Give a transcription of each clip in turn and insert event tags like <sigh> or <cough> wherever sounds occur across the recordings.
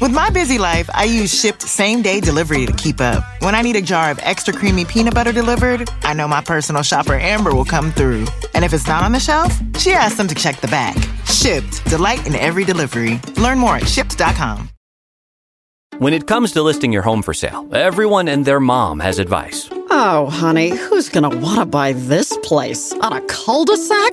With my busy life, I use Shipt same day delivery to keep up. When I need a jar of extra creamy peanut butter delivered, I know my personal shopper Amber will come through. And if it's not on the shelf, she asks them to check the back. Shipt, delight in every delivery. Learn more at shipt.com. When it comes to listing your home for sale, everyone and their mom has advice. Oh, honey, who's gonna wanna buy this place? On a cul de sac?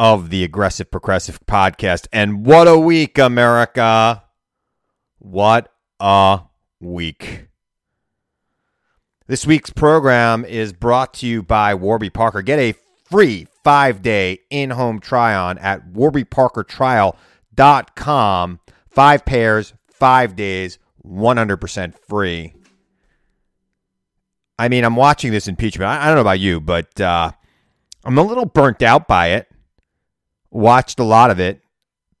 of the Aggressive Progressive podcast. And what a week, America! What a week. This week's program is brought to you by Warby Parker. Get a free five day in home try on at warbyparkertrial.com. Five pairs, five days, 100% free. I mean, I'm watching this impeachment. I, I don't know about you, but uh, I'm a little burnt out by it watched a lot of it,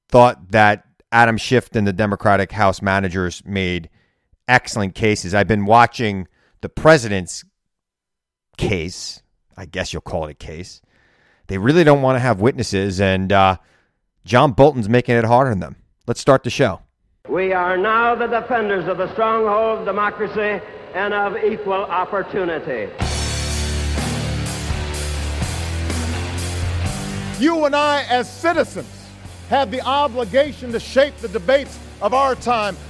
thought that Adam Schiff and the Democratic House managers made excellent cases. I've been watching the president's case. I guess you'll call it a case. They really don't want to have witnesses, and uh, John Bolton's making it harder on them. Let's start the show. We are now the defenders of the stronghold of democracy and of equal opportunity. You and I, as citizens, have the obligation to shape the debates of our time,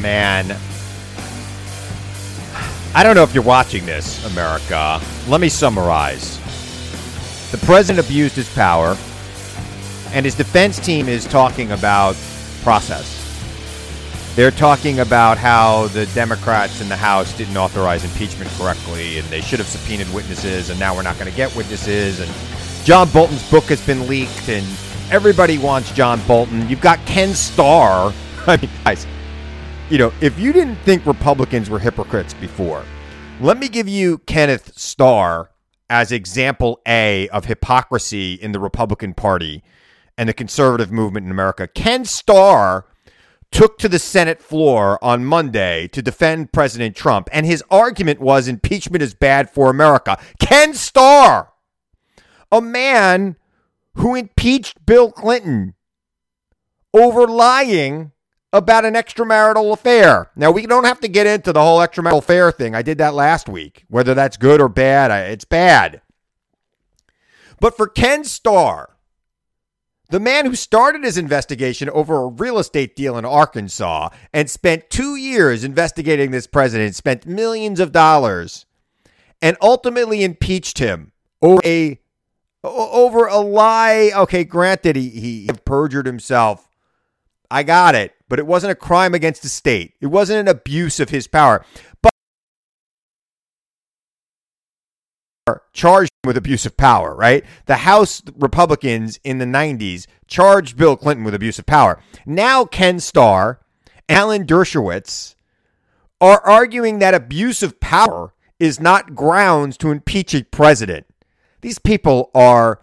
Man. I don't know if you're watching this, America. Let me summarize. The president abused his power, and his defense team is talking about process. They're talking about how the Democrats in the House didn't authorize impeachment correctly, and they should have subpoenaed witnesses, and now we're not going to get witnesses. And John Bolton's book has been leaked, and everybody wants John Bolton. You've got Ken Starr. <laughs> I mean, guys, you know, if you didn't think Republicans were hypocrites before, let me give you Kenneth Starr as example A of hypocrisy in the Republican Party and the conservative movement in America. Ken Starr took to the Senate floor on Monday to defend President Trump, and his argument was impeachment is bad for America. Ken Starr, a man who impeached Bill Clinton over lying about an extramarital affair. Now, we don't have to get into the whole extramarital affair thing. I did that last week. Whether that's good or bad, it's bad. But for Ken Starr, the man who started his investigation over a real estate deal in Arkansas and spent two years investigating this president, spent millions of dollars, and ultimately impeached him over a over a lie. Okay, granted, he, he perjured himself. I got it but it wasn't a crime against the state. It wasn't an abuse of his power. But charged him with abuse of power, right? The House Republicans in the 90s charged Bill Clinton with abuse of power. Now Ken Starr, Alan Dershowitz are arguing that abuse of power is not grounds to impeach a president. These people are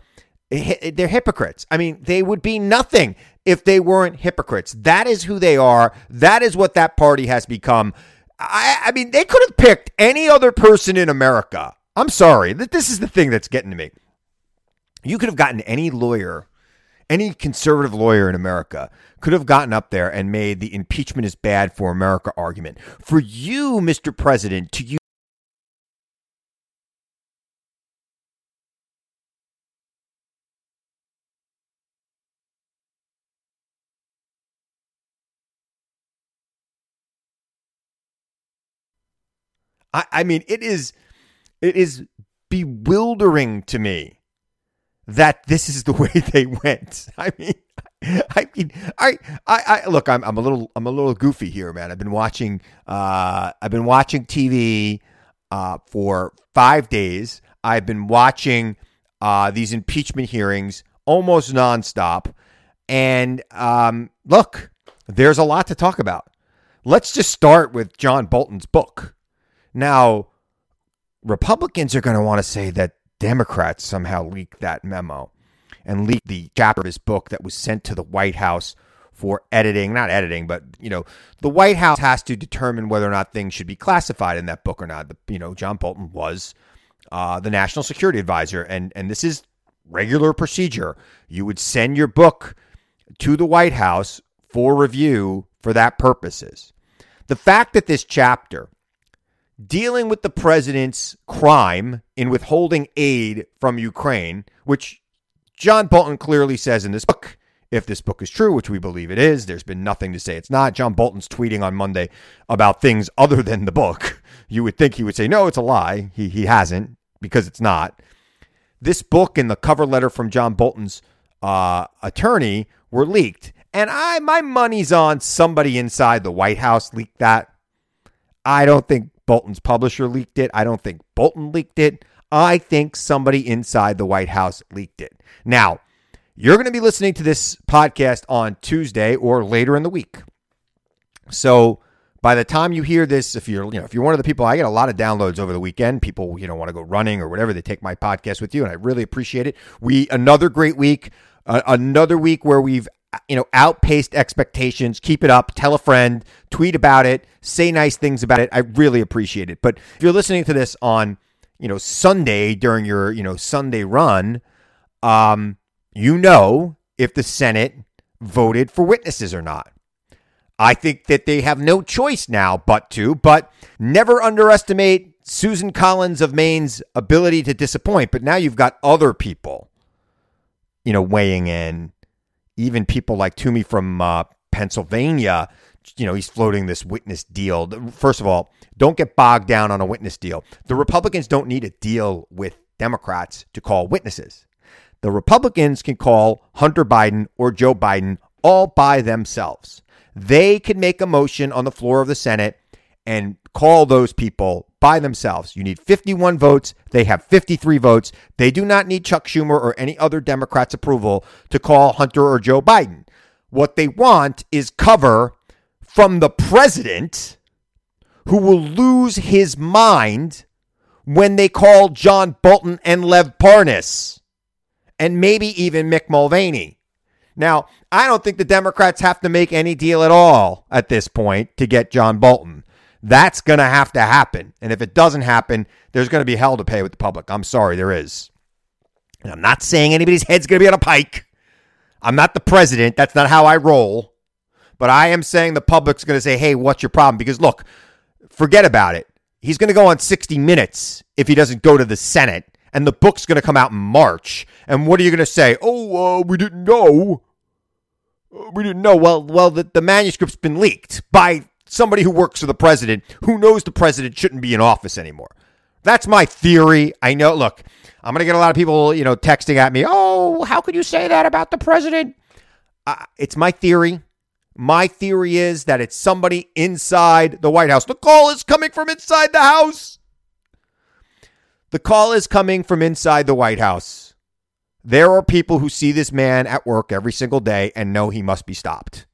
they're hypocrites. I mean, they would be nothing if they weren't hypocrites. That is who they are. That is what that party has become. I, I mean, they could have picked any other person in America. I'm sorry. Th- This is the thing that's getting to me. You could have gotten any lawyer, any conservative lawyer in America could have gotten up there and made the impeachment is bad for America argument. For you, Mr. President, to I, I mean, it is it is bewildering to me that this is the <laughs> way they went. I mean, I mean, I, I, I look. I'm, I'm a little, I'm a little goofy here, man. I've been watching, uh, I've been watching TV uh, for five days. I've been watching uh, these impeachment hearings almost nonstop, and um, look, there's a lot to talk about. Let's just start with John Bolton's book. Now, Republicans are going to want to say that Democrats somehow leaked that memo and leaked the chapter of his book that was sent to the White House for editing, not editing, but you know, the White House has to determine whether or not things should be classified in that book or not. The, you know, John Bolton was uh, the national security advisor, and and this is regular procedure. You would send your book to the White House for review for that purposes. The fact that this chapter dealing with the president's crime in withholding aid from Ukraine, which John Bolton clearly says in this book, if this book is true, which we believe it is, there's been nothing to say it's not. John Bolton's tweeting on Monday about things other than the book. You would think he would say, no, it's a lie. He, he hasn't because it's not. This book and the cover letter from John Bolton's uh, attorney were leaked. And I, my money's on somebody inside the White House leaked that. I don't think Bolton's publisher leaked it. I don't think Bolton leaked it. I think somebody inside the White House leaked it. Now, you're going to be listening to this podcast on Tuesday or later in the week. So, by the time you hear this, if you're you know if you're one of the people, I get a lot of downloads over the weekend. People you know want to go running or whatever, they take my podcast with you, and I really appreciate it. We another great week, uh, another week where we've you know outpaced expectations. Keep it up. Tell a friend. Tweet about it. Say nice things about it. I really appreciate it. But if you're listening to this on you know Sunday during your you know Sunday run, um, you know if the Senate voted for witnesses or not. I think that they have no choice now but to, but never underestimate Susan Collins of Maine's ability to disappoint. But now you've got other people, you know, weighing in, even people like Toomey from uh, Pennsylvania. You know, he's floating this witness deal. First of all, don't get bogged down on a witness deal. The Republicans don't need a deal with Democrats to call witnesses. The Republicans can call Hunter Biden or Joe Biden all by themselves. They can make a motion on the floor of the Senate and call those people by themselves. You need 51 votes. They have 53 votes. They do not need Chuck Schumer or any other Democrats' approval to call Hunter or Joe Biden. What they want is cover from the president who will lose his mind when they call John Bolton and Lev Parnas and maybe even Mick Mulvaney. Now, I don't think the Democrats have to make any deal at all at this point to get John Bolton. That's going to have to happen. And if it doesn't happen, there's going to be hell to pay with the public. I'm sorry, there is. And I'm not saying anybody's head's going to be on a pike. I'm not the president. That's not how I roll. But I am saying the public's going to say, hey, what's your problem? Because look, forget about it. He's going to go on 60 Minutes if he doesn't go to the Senate. And the book's going to come out in March. And what are you going to say? Oh, uh, we didn't know. Uh, we didn't know. Well, well, the, the manuscript's been leaked by somebody who works for the president who knows the president shouldn't be in office anymore. That's my theory. I know. Look, I'm going to get a lot of people, you know, texting at me. Oh, how could you say that about the president? Uh, it's my theory. My theory is that it's somebody inside the White House. The call is coming from inside the house. The call is coming from inside the White House. There are people who see this man at work every single day and know he must be stopped.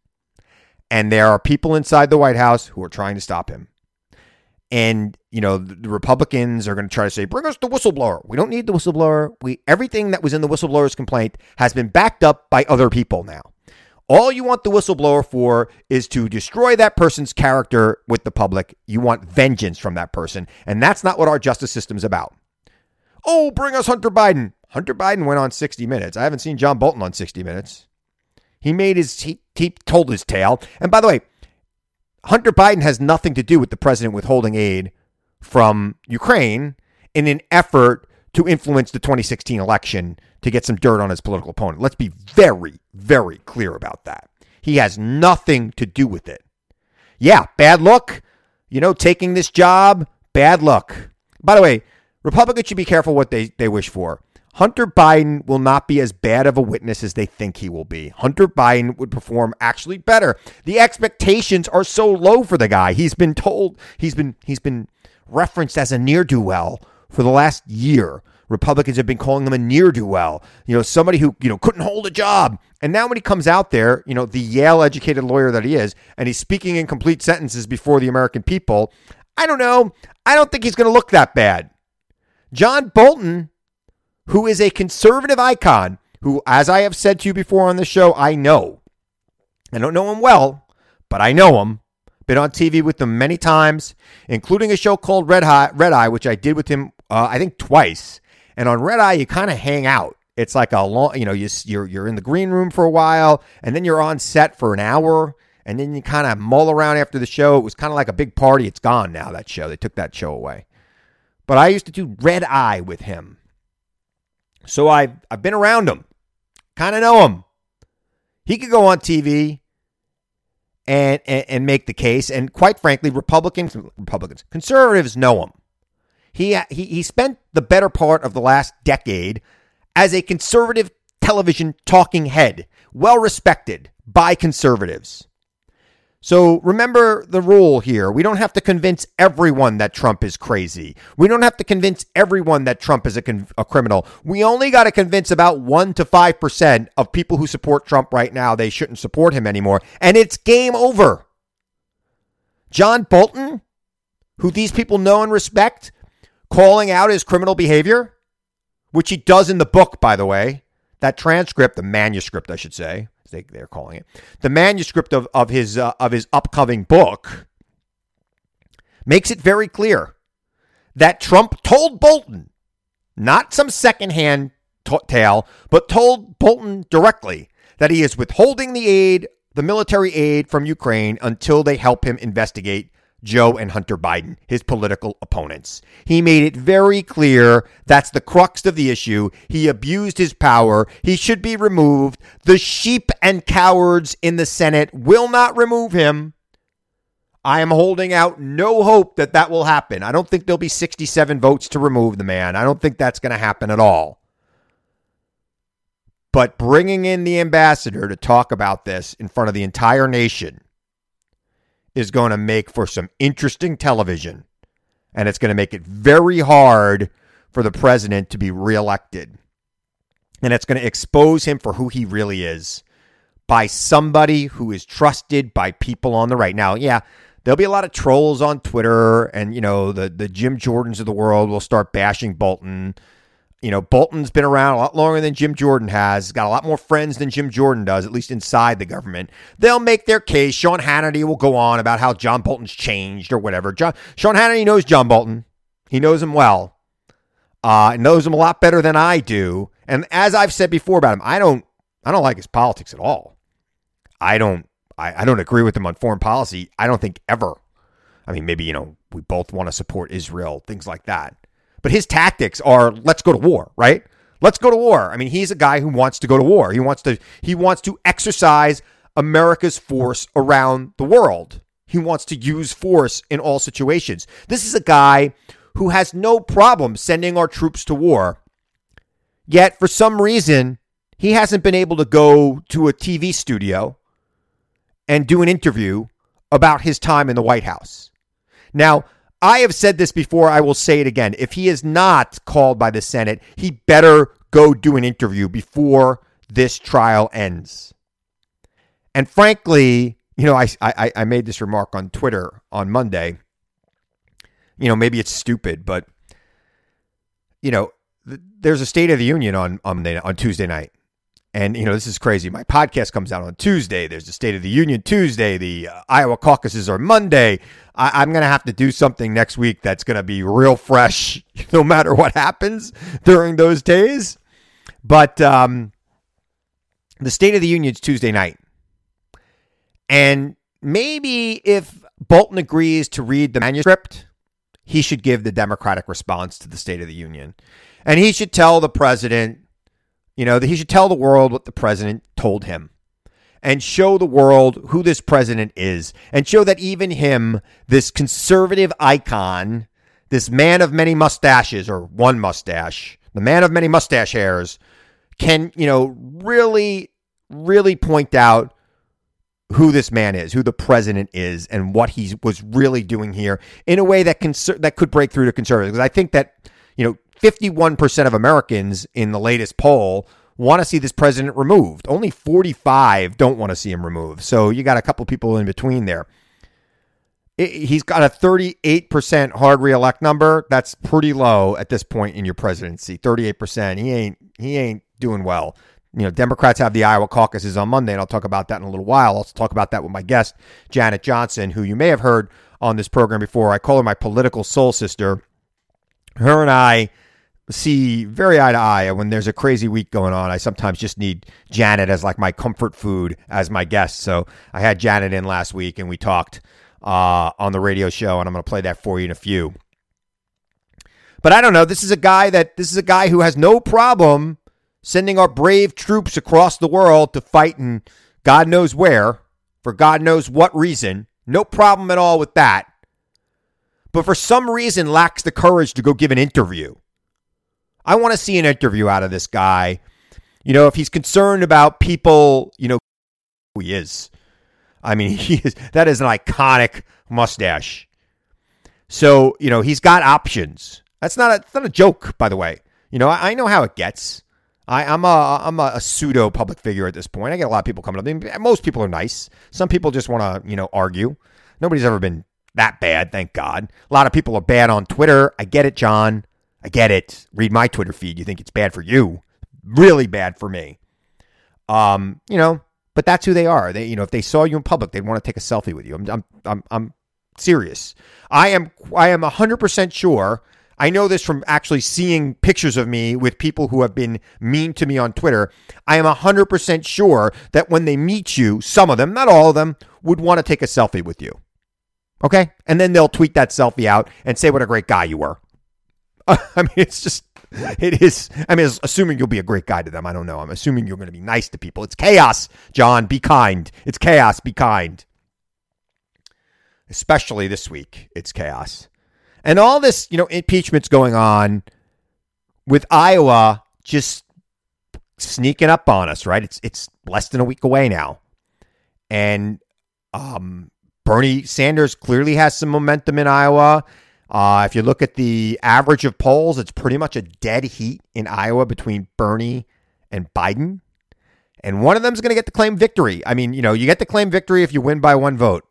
And there are people inside the White House who are trying to stop him. And, you know, the Republicans are going to try to say, bring us the whistleblower. We don't need the whistleblower. We everything that was in the whistleblower's complaint has been backed up by other people now. All you want the whistleblower for is to destroy that person's character with the public. You want vengeance from that person. And that's not what our justice system's about. Oh, bring us Hunter Biden. Hunter Biden went on 60 Minutes. I haven't seen John Bolton on 60 Minutes. He made his, he, he told his tale. And by the way, Hunter Biden has nothing to do with the president withholding aid from Ukraine in an effort to influence the 2016 election to get some dirt on his political opponent. Let's be very, very clear about that. He has nothing to do with it. Yeah, bad luck. You know, taking this job, bad luck. By the way, Republicans should be careful what they, they wish for. Hunter Biden will not be as bad of a witness as they think he will be. Hunter Biden would perform actually better. The expectations are so low for the guy. He's been told he's been he's been referenced as a near do well for the last year. Republicans have been calling him a near do well, you know, somebody who, you know, couldn't hold a job. And now when he comes out there, you know, the Yale educated lawyer that he is, and he's speaking in complete sentences before the American people, I don't know. I don't think he's going to look that bad. John Bolton, who is a conservative icon, who, as I have said to you before on the show, I know. I don't know him well, but I know him. Been on TV with him many times, including a show called Red Eye, Red Eye which I did with him, uh, I think twice. And on Red Eye, you kind of hang out. It's like a long, you know, you, you're you're in the green room for a while, and then you're on set for an hour, and then you kind of mull around after the show. It was kind of like a big party. It's gone now. That show, they took that show away. But I used to do Red Eye with him, so I've I've been around him, kind of know him. He could go on TV and, and and make the case, and quite frankly, Republicans, Republicans, conservatives know him. He, he, he spent the better part of the last decade as a conservative television talking head, well respected by conservatives. So remember the rule here. We don't have to convince everyone that Trump is crazy. We don't have to convince everyone that Trump is a, con- a criminal. We only got to convince about 1 to 5% of people who support Trump right now they shouldn't support him anymore. And it's game over. John Bolton, who these people know and respect, calling out his criminal behavior, which he does in the book, by the way. That transcript, the manuscript, I should say, they, they're calling it, the manuscript of, of his uh, of his upcoming book makes it very clear that Trump told Bolton, not some secondhand t- tale, but told Bolton directly that he is withholding the aid, the military aid from Ukraine until they help him investigate Joe and Hunter Biden, his political opponents. He made it very clear that's the crux of the issue. He abused his power. He should be removed. The sheep and cowards in the Senate will not remove him. I am holding out no hope that that will happen. I don't think there'll be 67 votes to remove the man. I don't think that's going to happen at all. But bringing in the ambassador to talk about this in front of the entire nation is going to make for some interesting television. And it's going to make it very hard for the president to be reelected. And it's going to expose him for who he really is by somebody who is trusted by people on the right. Now, yeah, there'll be a lot of trolls on Twitter, and, you know, the, the Jim Jordans of the world will start bashing Bolton you know, Bolton's been around a lot longer than Jim Jordan has. got a lot more friends than Jim Jordan does, at least inside the government. They'll make their case. Sean Hannity will go on about how John Bolton's changed or whatever. John, Sean Hannity knows John Bolton. He knows him well. Uh, knows him a lot better than I do. And as I've said before about him, I don't, I don't like his politics at all. I don't, I, I don't agree with him on foreign policy. I don't think ever. I mean, maybe you know we both want to support Israel, things like that. But his tactics are let's go to war, right? Let's go to war. I mean, he's a guy who wants to go to war. He wants to he wants to exercise America's force around the world. He wants to use force in all situations. This is a guy who has no problem sending our troops to war. Yet for some reason, he hasn't been able to go to a TV studio and do an interview about his time in the White House. Now, I have said this before. I will say it again. If he is not called by the Senate, he better go do an interview before this trial ends. And frankly, you know, I, I, I made this remark on Twitter on Monday. You know, maybe it's stupid, but you know, th- there's a State of the Union on on, on Tuesday night, And, you know, this is crazy. My podcast comes out on Tuesday. There's the State of the Union Tuesday. The uh, Iowa caucuses are Monday. I- I'm going to have to do something next week that's going to be real fresh, <laughs> no matter what happens during those days. But um, the State of the Union is Tuesday night. And maybe if Bolton agrees to read the manuscript, he should give the Democratic response to the State of the Union. And he should tell the president, you know, that he should tell the world what the president told him and show the world who this president is and show that even him, this conservative icon, this man of many mustaches or one mustache, the man of many mustache hairs, can, you know, really, really point out who this man is, who the president is, and what he was really doing here in a way that conser- that could break through to conservatives. Because I think that you know, fifty-one percent of Americans in the latest poll want to see this president removed. Only forty-five don't want to see him removed. So you got a couple people in between there. He's got a thirty-eight percent hard reelect number. That's pretty low at this point in your presidency. Thirty-eight percent. He ain't he ain't doing well you know, Democrats have the Iowa caucuses on Monday, and I'll talk about that in a little while. I'll talk about that with my guest, Janet Johnson, who you may have heard on this program before. I call her my political soul sister. Her and I see very eye to eye. When there's a crazy week going on, I sometimes just need Janet as like my comfort food as my guest. So I had Janet in last week, and we talked uh, on the radio show, and I'm going to play that for you in a few. But I don't know. This is a guy that this is a guy who has no problem sending our brave troops across the world to fight in God knows where, for God knows what reason. No problem at all with that. But for some reason lacks the courage to go give an interview. I want to see an interview out of this guy. You know, if he's concerned about people, you know, who he is. I mean, <laughs> he is that is an iconic mustache. So, you know, he's got options. That's not a, that's not a joke, by the way. You know, I, I know how it gets. I, am a I'm a, a, pseudo public figure at this point. I get a lot of people coming up. I mean, most people are nice. Some people just want to you know argue. Nobody's ever been that bad, thank God. A lot of people are bad on Twitter. I get it, John. I get it. Read my Twitter feed. You think it's bad for you? Really bad for me. Um, you know, but that's who they are. They, you know, if they saw you in public, they'd want to take a selfie with you. I'm, I'm, I'm, I'm serious. I am, I am hundred percent sure I know this from actually seeing pictures of me with people who have been mean to me on Twitter. I am 100% sure that when they meet you, some of them, not all of them, would want to take a selfie with you. Okay? And then they'll tweet that selfie out and say what a great guy you were. <laughs> I mean, it's just, it is, I mean, assuming you'll be a great guy to them. I don't know. I'm assuming you're going to be nice to people. It's chaos, John. Be kind. It's chaos. Be kind. Especially this week, it's chaos. And all this, you know, impeachment's going on with Iowa just sneaking up on us, right? It's it's less than a week away now. And um, Bernie Sanders clearly has some momentum in Iowa. Uh, if you look at the average of polls, it's pretty much a dead heat in Iowa between Bernie and Biden. And one of them is going to get to claim victory. I mean, you know, you get to claim victory if you win by one vote.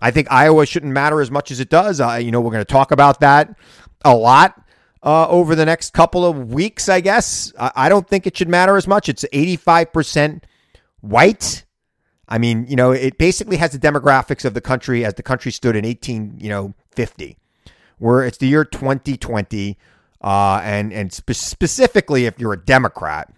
I think Iowa shouldn't matter as much as it does. Uh, you know, we're going to talk about that a lot uh, over the next couple of weeks, I guess. I, I don't think it should matter as much. It's 85% white. I mean, you know, it basically has the demographics of the country as the country stood in 18, you know, 50, where it's the year 2020. Uh, and and spe- specifically, if you're a Democrat,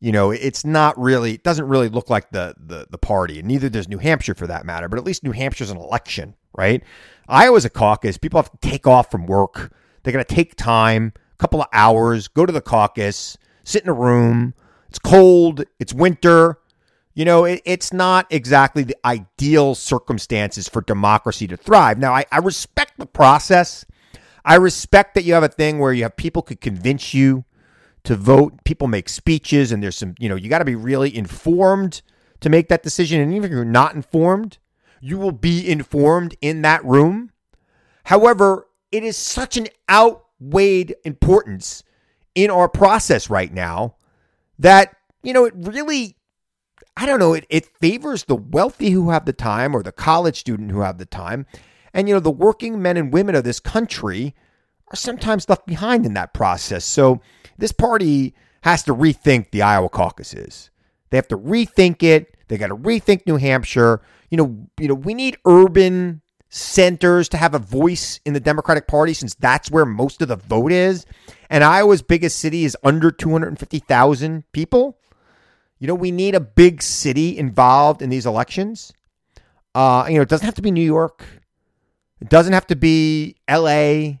you know, it's not really, it doesn't really look like the, the, the party. And neither does New Hampshire for that matter, but at least New Hampshire's an election, right? Iowa's a caucus. People have to take off from work. They're going to take time, a couple of hours, go to the caucus, sit in a room. It's cold. It's winter. You know, it, it's not exactly the ideal circumstances for democracy to thrive. Now, I, I respect the process. I respect that you have a thing where you have people could convince you to vote. People make speeches, and there's some, you know, you got to be really informed to make that decision. And even if you're not informed, you will be informed in that room. However, it is such an outweighed importance in our process right now that, you know, it really, I don't know, it, it favors the wealthy who have the time or the college student who have the time. And, you know, the working men and women of this country are sometimes left behind in that process. So, this party has to rethink the Iowa caucuses. They have to rethink it. They got to rethink New Hampshire. You know, you know, we need urban centers to have a voice in the Democratic Party since that's where most of the vote is. And Iowa's biggest city is under 250,000 people. You know, we need a big city involved in these elections. Uh, you know, it doesn't have to be New York. It doesn't have to be LA.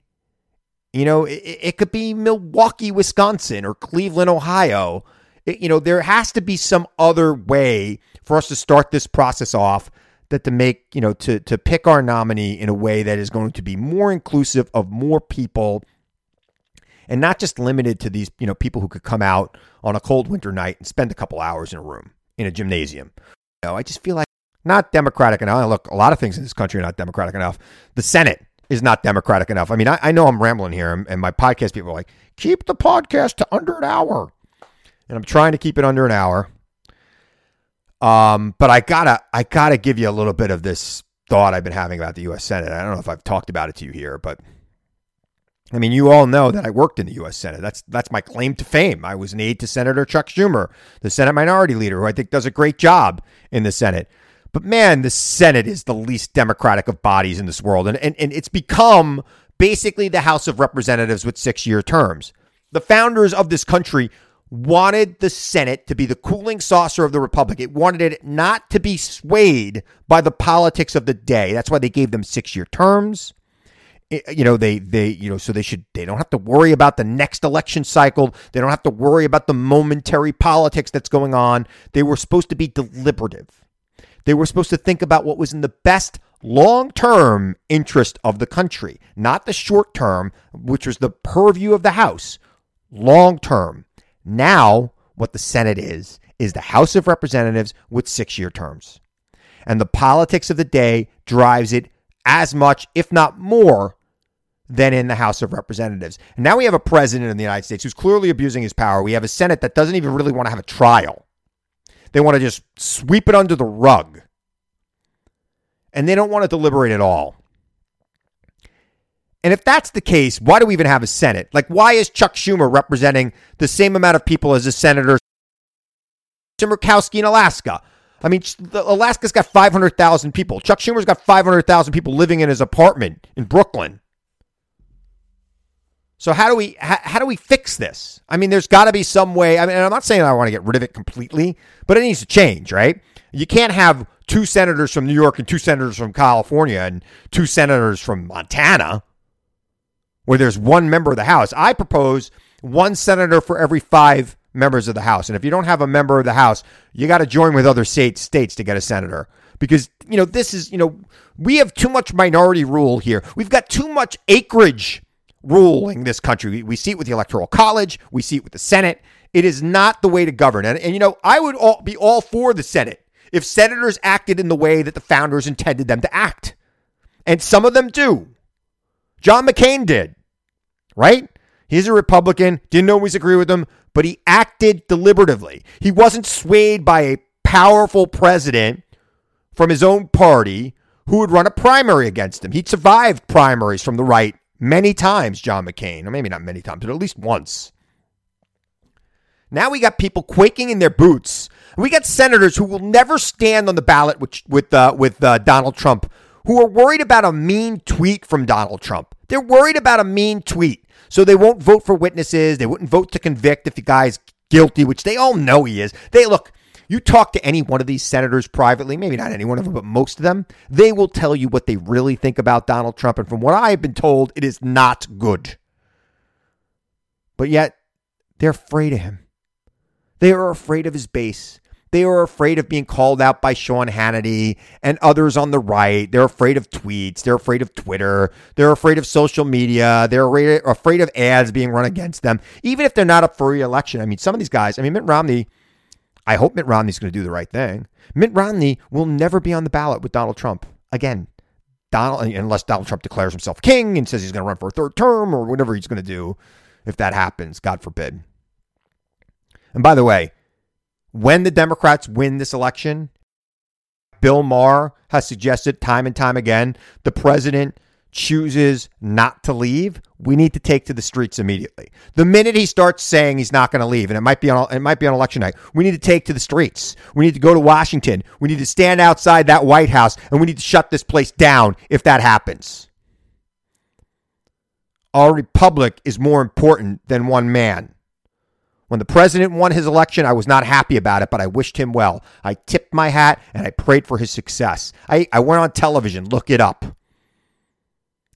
You know, it, it could be Milwaukee, Wisconsin or Cleveland, Ohio. It, you know, there has to be some other way for us to start this process off that to make, you know, to to pick our nominee in a way that is going to be more inclusive of more people and not just limited to these, you know, people who could come out on a cold winter night and spend a couple hours in a room in a gymnasium. You know, I just feel like not democratic enough. Look, a lot of things in this country are not democratic enough. The Senate is not democratic enough. I mean, I, I know I'm rambling here, and, and my podcast people are like, keep the podcast to under an hour. And I'm trying to keep it under an hour. Um, but I gotta I gotta give you a little bit of this thought I've been having about the U.S. Senate. I don't know if I've talked about it to you here, but I mean, you all know that I worked in the U.S. Senate. That's that's my claim to fame. I was an aide to Senator Chuck Schumer, the Senate Minority Leader, who I think does a great job in the Senate. But man, the Senate is the least democratic of bodies in this world, and and, and it's become basically the House of Representatives with six year terms. The founders of this country wanted the Senate to be the cooling saucer of the Republic. It wanted it not to be swayed by the politics of the day. That's why they gave them six year terms. It, you know, they, they, you know, so they should, they don't have to worry about the next election cycle. They don't have to worry about the momentary politics that's going on. They were supposed to be deliberative. They were supposed to think about what was in the best long term interest of the country, not the short term, which was the purview of the House. Long term. Now, what the Senate is, is the House of Representatives with six year terms. And the politics of the day drives it as much, if not more, than in the House of Representatives. And now we have a president in the United States who's clearly abusing his power. We have a Senate that doesn't even really want to have a trial, they want to just sweep it under the rug. And they don't want to deliberate at all. And if that's the case, why do we even have a Senate? Like, why is Chuck Schumer representing the same amount of people as a senator Murkowski in Alaska? I mean, Alaska's got 500,000 people. Chuck Schumer's got 500,000 people living in his apartment in Brooklyn. So how do we how, how do we fix this? I mean, there's got to be some way. I mean, I'm not saying I want to get rid of it completely, but it needs to change, right? You can't have two senators from New York and two senators from California and two senators from Montana where there's one member of the House. I propose one senator for every five members of the House. And if you don't have a member of the House, you got to join with other state, states to get a senator. Because, you know, this is, you know, we have too much minority rule here. We've got too much acreage ruling this country. We, we see it with the Electoral College, we see it with the Senate. It is not the way to govern. And, and you know, I would all, be all for the Senate if senators acted in the way that the founders intended them to act. And some of them do. John McCain did, right? He's a Republican, didn't always agree with him, but he acted deliberatively. He wasn't swayed by a powerful president from his own party who would run a primary against him. He'd survived primaries from the right many times, John McCain, or maybe not many times, but at least once. Now we got people quaking in their boots. We got senators who will never stand on the ballot with with uh, with uh, Donald Trump, who are worried about a mean tweet from Donald Trump. They're worried about a mean tweet, so they won't vote for witnesses. They wouldn't vote to convict if the guy's guilty, which they all know he is. They look. You talk to any one of these senators privately, maybe not any one of them, but most of them, they will tell you what they really think about Donald Trump. And from what I've been told, it is not good. But yet, they're afraid of him. They are afraid of his base. They are afraid of being called out by Sean Hannity and others on the right. They're afraid of tweets. They're afraid of Twitter. They're afraid of social media. They're afraid of ads being run against them, even if they're not up for re-election. I mean, some of these guys. I mean, Mitt Romney. I hope Mitt Romney's going to do the right thing. Mitt Romney will never be on the ballot with Donald Trump again. Donald, unless Donald Trump declares himself king and says he's going to run for a third term or whatever he's going to do, if that happens, God forbid. And by the way, when the Democrats win this election, Bill Maher has suggested time and time again the president chooses not to leave, we need to take to the streets immediately. The minute he starts saying he's not going to leave, and it might be on it might be on election night, we need to take to the streets. We need to go to Washington. We need to stand outside that White House, and we need to shut this place down if that happens. Our republic is more important than one man. When the president won his election, I was not happy about it, but I wished him well. I tipped my hat and I prayed for his success. I, I went on television, look it up.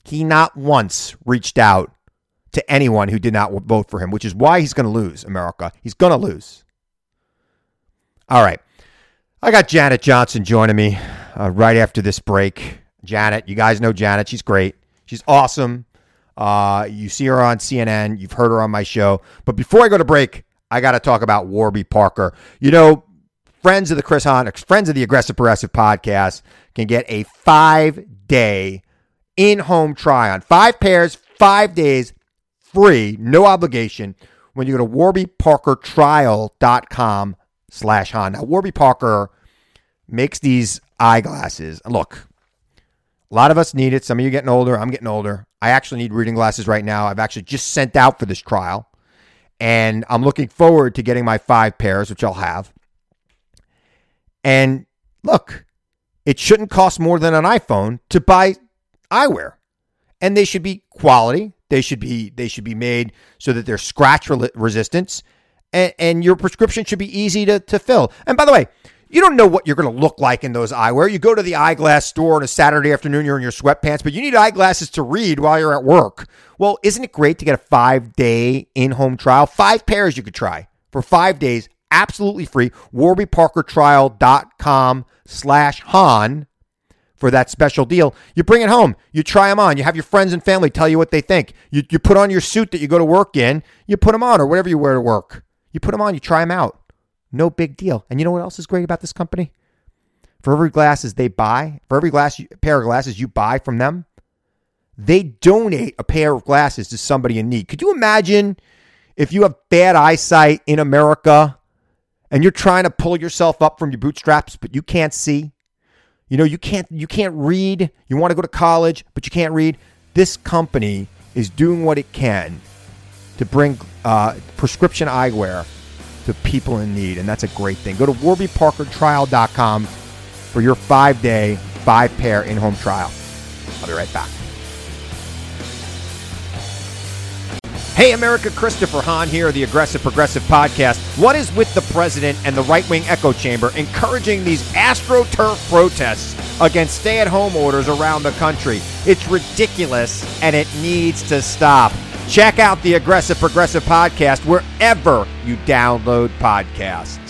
He not once reached out to anyone who did not vote for him, which is why he's going to lose, America. He's going to lose. All right. I got Janet Johnson joining me uh, right after this break. Janet, you guys know Janet. She's great. She's awesome. Uh, you see her on CNN. You've heard her on my show. But before I go to break, I got to talk about Warby Parker. You know, friends of the Chris Hahn, friends of the Aggressive Progressive podcast can get a five day in home try on five pairs, five days, free, no obligation when you go to warbyparkertrial.com slash Hahn. Now, Warby Parker makes these eyeglasses. Look, a lot of us need it. Some of you getting older. I'm getting older. I actually need reading glasses right now. I've actually just sent out for this trial. And I'm looking forward to getting my five pairs, which I'll have. And look, it shouldn't cost more than an iPhone to buy eyewear. And they should be quality. They should be they should be made so that they're scratch resistance. And, and your prescription should be easy to, to fill. And by the way, you don't know what you're going to look like in those eyewear. You go to the eyeglass store on a Saturday afternoon, you're in your sweatpants, but you need eyeglasses to read while you're at work. Well, isn't it great to get a five day in home trial? Five pairs you could try for five days, absolutely free. WarbyParkerTrial.com slash Hahn for that special deal. You bring it home, you try them on, you have your friends and family tell you what they think. You, you put on your suit that you go to work in, you put them on, or whatever you wear to work. You put them on, you try them out. No big deal. And you know what else is great about this company? For every glasses they buy, for every glass pair of glasses you buy from them, they donate a pair of glasses to somebody in need. Could you imagine if you have bad eyesight in America and you're trying to pull yourself up from your bootstraps but you can't see? You know, you can't you can't read. You want to go to college, but you can't read. This company is doing what it can to bring uh, prescription eyewear to people in need, and that's a great thing. Go to warbyparkertrial.com for your five day, five pair in home trial. I'll be right back. Hey, America, Christopher Hahn here, the Aggressive Progressive Podcast. What is with the president and the right wing echo chamber encouraging these AstroTurf protests against stay at home orders around the country? It's ridiculous and it needs to stop. Check out the Aggressive Progressive Podcast wherever you download podcasts.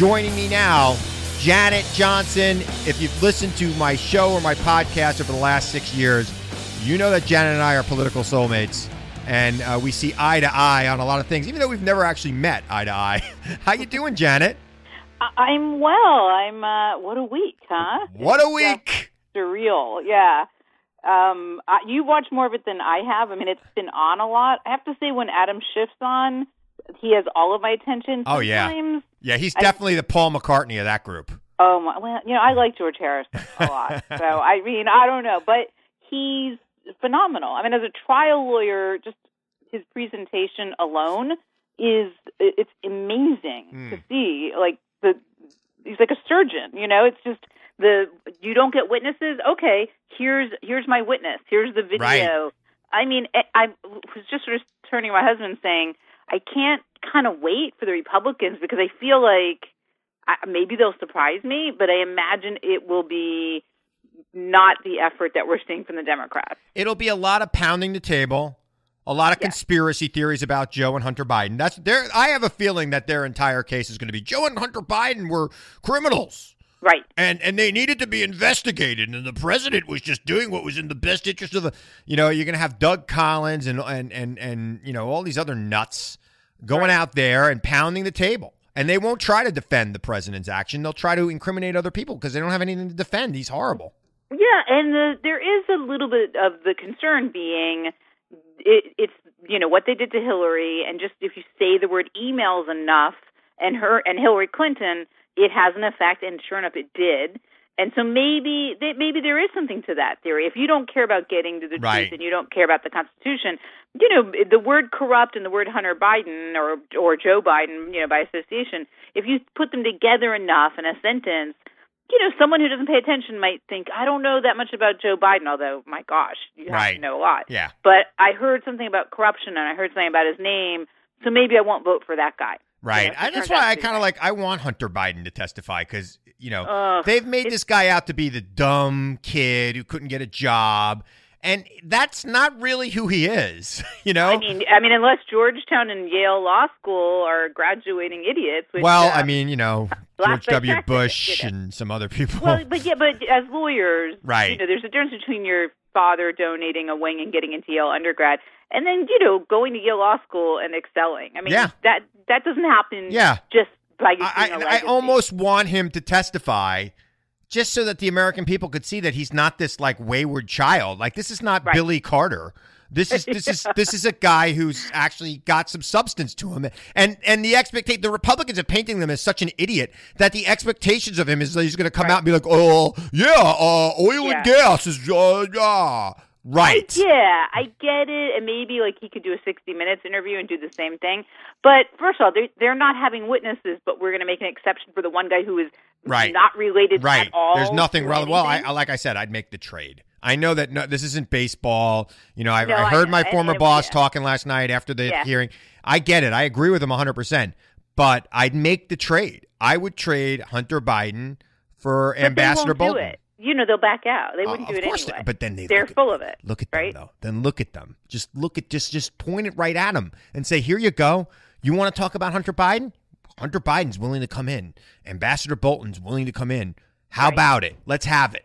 Joining me now, Janet Johnson. If you've listened to my show or my podcast over the last six years, you know that Janet and I are political soulmates, and uh, we see eye to eye on a lot of things, even though we've never actually met eye to eye. <laughs> How you doing, Janet? I'm well. I'm. Uh, what a week, huh? What a week! surreal. Yeah. Um, I, you watch more of it than I have. I mean, it's been on a lot. I have to say, when Adam Schiff's on, he has all of my attention. Oh yeah, yeah. He's definitely I, the Paul McCartney of that group. Oh my, well, you know, I like George Harrison a <laughs> lot. so I mean, I don't know, but he's phenomenal. I mean, as a trial lawyer, just his presentation alone is it's amazing mm. to see. Like the he's like a surgeon. You know, it's just the you don't get witnesses. Okay, here's here's my witness. Here's the video. Right. I mean, I was just sort of turning to my husband saying, I can't kind of wait for the Republicans because I feel like I, maybe they'll surprise me, but I imagine it will be not the effort that we're seeing from the Democrats. It'll be a lot of pounding the table, a lot of yeah. conspiracy theories about Joe and Hunter Biden. That's there. I have a feeling that their entire case is going to be Joe and Hunter Biden were criminals. Right. And and they needed to be investigated, and the president was just doing what was in the best interest of the. You know, you're going to have Doug Collins and and and and you know all these other nuts going Right. out there and pounding the table. And they won't try to defend the president's action. They'll try to incriminate other people because they don't have anything to defend. He's horrible. Yeah, and the, there is a little bit of the concern being it, it's you know what they did to Hillary, and just if you say the word emails enough, and her and Hillary Clinton, it has an effect, and sure enough, it did. And so maybe they, maybe there is something to that theory. If you don't care about getting to the Right. truth and you don't care about the Constitution, you know the word corrupt and the word Hunter Biden or or Joe Biden, you know by association, if you put them together enough in a sentence, you know, someone who doesn't pay attention might think, I don't know that much about Joe Biden, although, my gosh, you have Right. to know a lot. Yeah. But I heard something about corruption and I heard something about his name, so maybe I won't vote for that guy. Right. I, that's why I kind of like I want Hunter Biden to testify because you know Ugh, they've made this guy out to be the dumb kid who couldn't get a job, and that's not really who he is. <laughs> You know. I mean, I mean, unless Georgetown and Yale Law School are graduating idiots. Which, well, uh, I mean, you know, <laughs> George W. Bush and some other people. Well, but yeah, but as lawyers, Right. You know, there's a difference between your father donating a wing and getting into Yale undergrad, and then you know going to Yale Law School and excelling. I mean, Yeah. that that doesn't happen. Yeah. just by I, I, I almost want him to testify just so that the American people could see that he's not this like wayward child. Like this is not Billy Carter. This is <laughs> this is this is a guy who's actually got some substance to him, and and the expectation the Republicans are painting them as such an idiot that the expectations of him is that he's going to come out and be like, oh yeah, uh, oil Yeah. and gas is uh, yeah, right. Yeah, I get it, and maybe like he could do a 60 Minutes interview and do the same thing. But first of all, they're they're not having witnesses, but we're going to make an exception for the one guy who is Right. not related right. at all. There's nothing wrong. Well, I. I- like I said, I'd make the trade. I know that no, this isn't baseball. You know, I, No, I I heard know. my former boss yeah. talking last night after the Yeah. hearing. I get it. I agree with him 100%. But I'd make the trade. I would trade Hunter Biden for But Ambassador Bolton. You know, they'll back out. They Uh, wouldn't of do it course they- anyway. but then they they're look at- full of it. Look at right? them though. Then look at them. Just look at just just point it right at them and say, "Here you go. You want to talk about Hunter Biden? Hunter Biden's willing to come in. Ambassador Bolton's willing to come in. How about it? Let's have it,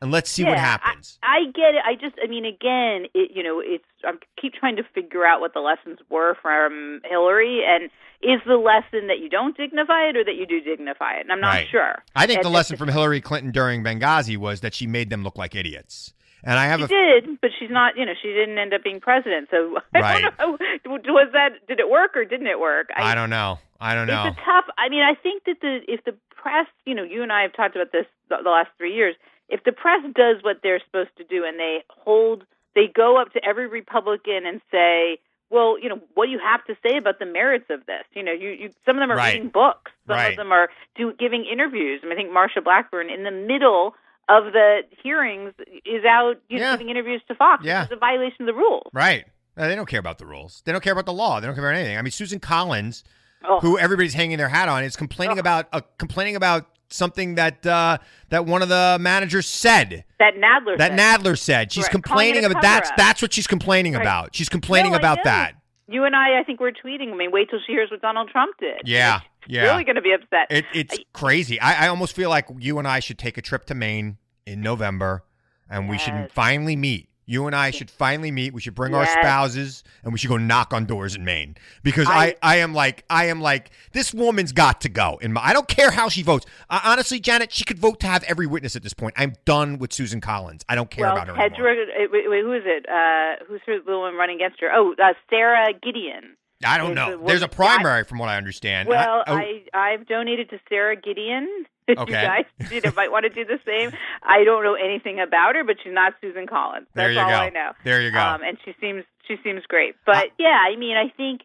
and let's see what happens." I, I get it. I just, I mean, again, it, you know, it's. I keep trying to figure out what the lessons were from Hillary, and is the lesson that you don't dignify it or that you do dignify it? And I'm not Right. sure. I think And the lesson from Hillary Clinton during Benghazi was that she made them look like idiots. And I have She a did, but she's not. You know, she didn't end up being president. So <laughs> I Right. don't know. Was that? Did it work or didn't it work? I don't know. I don't know. It's a tough. I mean, I think that the if the press, you know, you and I have talked about this the, the last three years. If the press does what they're supposed to do and they hold, they go up to every Republican and say, "Well, you know, what do you have to say about the merits of this?" You know, you, you some of them are Right. reading books, some Right. of them are do, giving interviews. I, mean, I think Marsha Blackburn in the middle of the hearings is out you know, Yeah. giving interviews to Fox. Yeah. is a violation of the rules. Right. Uh, They don't care about the rules. They don't care about the law. They don't care about anything. I mean, Susan Collins, Oh. who everybody's hanging their hat on, is complaining about uh, complaining about something that uh, that one of the managers said. That Nadler. That said. Nadler said. She's Right. complaining about that's cover-up. that's what she's complaining Right. about. She's complaining No, about that. You and I, I think we're tweeting. I mean, wait till she hears what Donald Trump did. Yeah. She's Yeah. really going to be upset. It, it's crazy. I, I almost feel like you and I should take a trip to Maine in November, and we should finally meet. You and I should finally meet. We should bring our spouses, and we should go knock on doors in Maine because I, I, am like, I am like, this woman's got to go. In my, I don't care how she votes. Uh, honestly, Janet, she could vote to have every witness at this point. I'm done with Susan Collins. I don't care well, about her anymore. Uh, wait, wait, who is it? Uh, who's the one running against her? Oh, uh, Sara Gideon. I don't know. the There's a primary, from what I understand. Well, I, oh, I I've donated to Sara Gideon. <laughs> If Okay. you guys you know, might want to do the same. I don't know anything about her, but she's not Susan Collins. That's There you all go. I know. There you go. Um, and she seems she seems great. But yeah, I mean, I think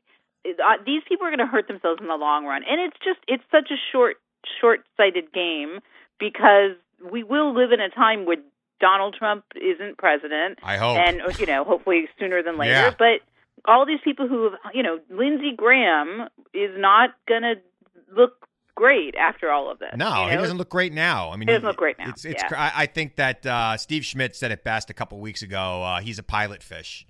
uh, these people are going to hurt themselves in the long run, and it's just it's such a short short sighted game because we will live in a time where Donald Trump isn't president. I hope. and you know, hopefully sooner than later. Yeah. But all these people who have, you know, Lindsey Graham is not going to look great after all of this. No, you he doesn't look great now. I mean, He doesn't look great now, It's, it's. yeah. I, I think that uh, Steve Schmidt said it best a couple weeks ago. Uh, he's a pilot fish,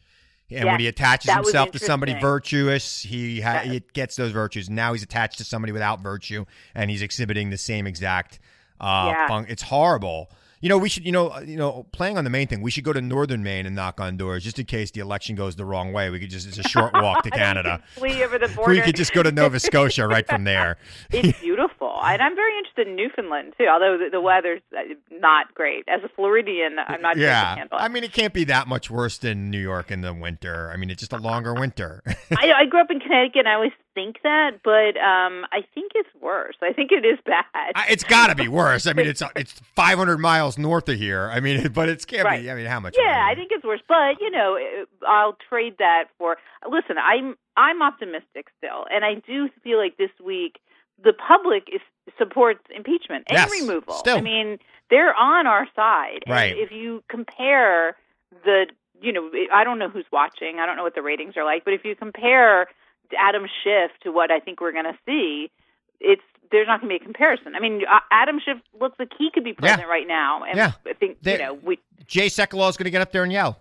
and Yeah, when he attaches himself to somebody virtuous, he ha- he gets those virtues. Now he's attached to somebody without virtue, and he's exhibiting the same exact Uh, Yeah. fun- it's horrible. You know, we should, you know, uh, you know, playing on the main thing, we should go to Northern Maine and knock on doors just in case the election goes the wrong way. We could just, it's a short walk to <laughs> Canada. Flee over the border. We could just go to Nova Scotia right from there. It's beautiful, and I'm very interested in Newfoundland too. Although the, the weather's uh, not great. As a Floridian, I'm not sure yeah. I mean, it can't be that much worse than New York in the winter. I mean, it's just a longer winter. <laughs> I, I grew up in Connecticut, and I always think that, but um, I think it's worse. I think it is bad. I- it's got to be worse. I mean, <laughs> it's it's 500 miles north of here. I mean, <laughs> but it's can't Right. be. I mean, how much? Yeah, I think it's worse, but you know, I'll trade that for. Listen, I'm I'm optimistic still, and I do feel like this week the public is supports impeachment and Yes, removal. still. I mean, they're on our side. And Right. if you compare the, you know, I don't know who's watching. I don't know what the ratings are like, but if you compare Adam Schiff to what I think we're going to see, it's there's not going to be a comparison. I mean, uh, Adam Schiff looks like he could be president right now, and Yeah. I think There- you know we Jay Sekulow is going to get up there and yell.